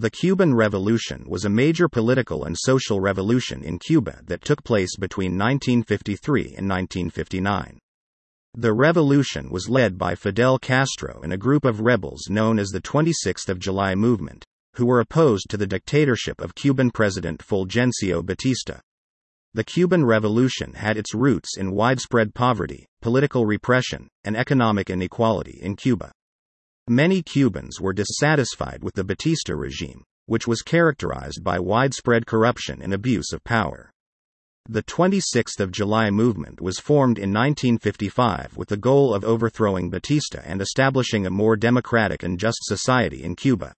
The Cuban Revolution was a major political and social revolution in Cuba that took place between 1953 and 1959. The revolution was led by Fidel Castro and a group of rebels known as the 26th of July Movement, who were opposed to the dictatorship of Cuban President Fulgencio Batista. The Cuban Revolution had its roots in widespread poverty, political repression, and economic inequality in Cuba. Many Cubans were dissatisfied with the Batista regime, which was characterized by widespread corruption and abuse of power. The 26th of July movement was formed in 1955 with the goal of overthrowing Batista and establishing a more democratic and just society in Cuba.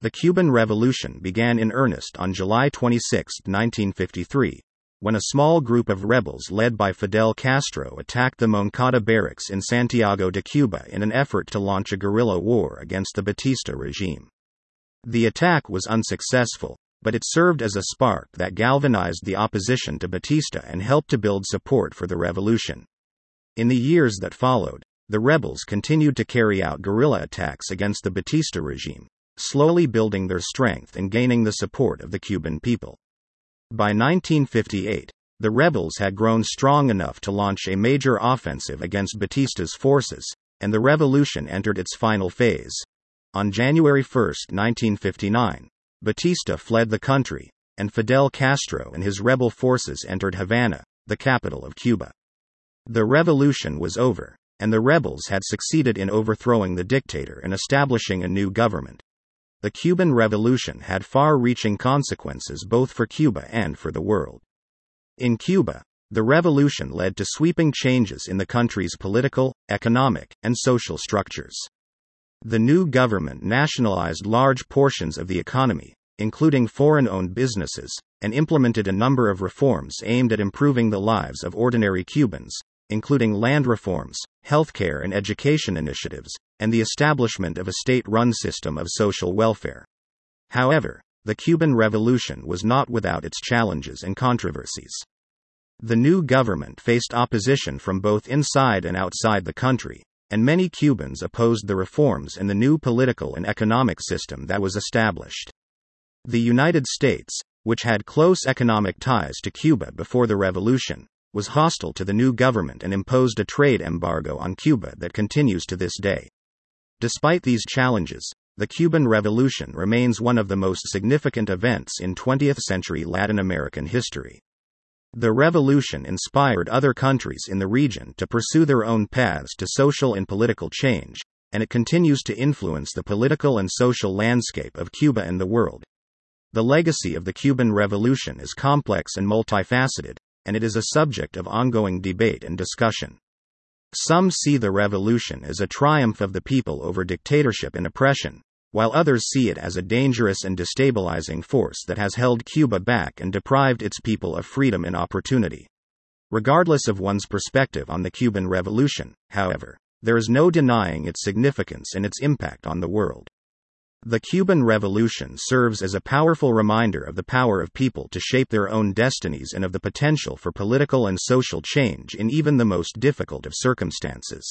The Cuban Revolution began in earnest on July 26, 1953, when a small group of rebels led by Fidel Castro attacked the Moncada barracks in Santiago de Cuba in an effort to launch a guerrilla war against the Batista regime. The attack was unsuccessful, but it served as a spark that galvanized the opposition to Batista and helped to build support for the revolution. In the years that followed, the rebels continued to carry out guerrilla attacks against the Batista regime, slowly building their strength and gaining the support of the Cuban people. By 1958, the rebels had grown strong enough to launch a major offensive against Batista's forces, and the revolution entered its final phase. On January 1, 1959, Batista fled the country, and Fidel Castro and his rebel forces entered Havana, the capital of Cuba. The revolution was over, and the rebels had succeeded in overthrowing the dictator and establishing a new government. The Cuban Revolution had far reaching consequences both for Cuba and for the world. In Cuba, the revolution led to sweeping changes in the country's political, economic, and social structures. The new government nationalized large portions of the economy, including foreign owned businesses, and implemented a number of reforms aimed at improving the lives of ordinary Cubans, including land reforms, healthcare and education initiatives, and the establishment of a state run system of social welfare. However, the Cuban Revolution was not without its challenges and controversies. The new government faced opposition from both inside and outside the country, and many Cubans opposed the reforms and the new political and economic system that was established. The United States, which had close economic ties to Cuba before the revolution, was hostile to the new government and imposed a trade embargo on Cuba that continues to this day. Despite these challenges, the Cuban Revolution remains one of the most significant events in 20th century Latin American history. The revolution inspired other countries in the region to pursue their own paths to social and political change, and it continues to influence the political and social landscape of Cuba and the world. The legacy of the Cuban Revolution is complex and multifaceted, and it is a subject of ongoing debate and discussion. Some see the revolution as a triumph of the people over dictatorship and oppression, while others see it as a dangerous and destabilizing force that has held Cuba back and deprived its people of freedom and opportunity. Regardless of one's perspective on the Cuban Revolution, however, there is no denying its significance and its impact on the world. The Cuban Revolution serves as a powerful reminder of the power of people to shape their own destinies and of the potential for political and social change in even the most difficult of circumstances.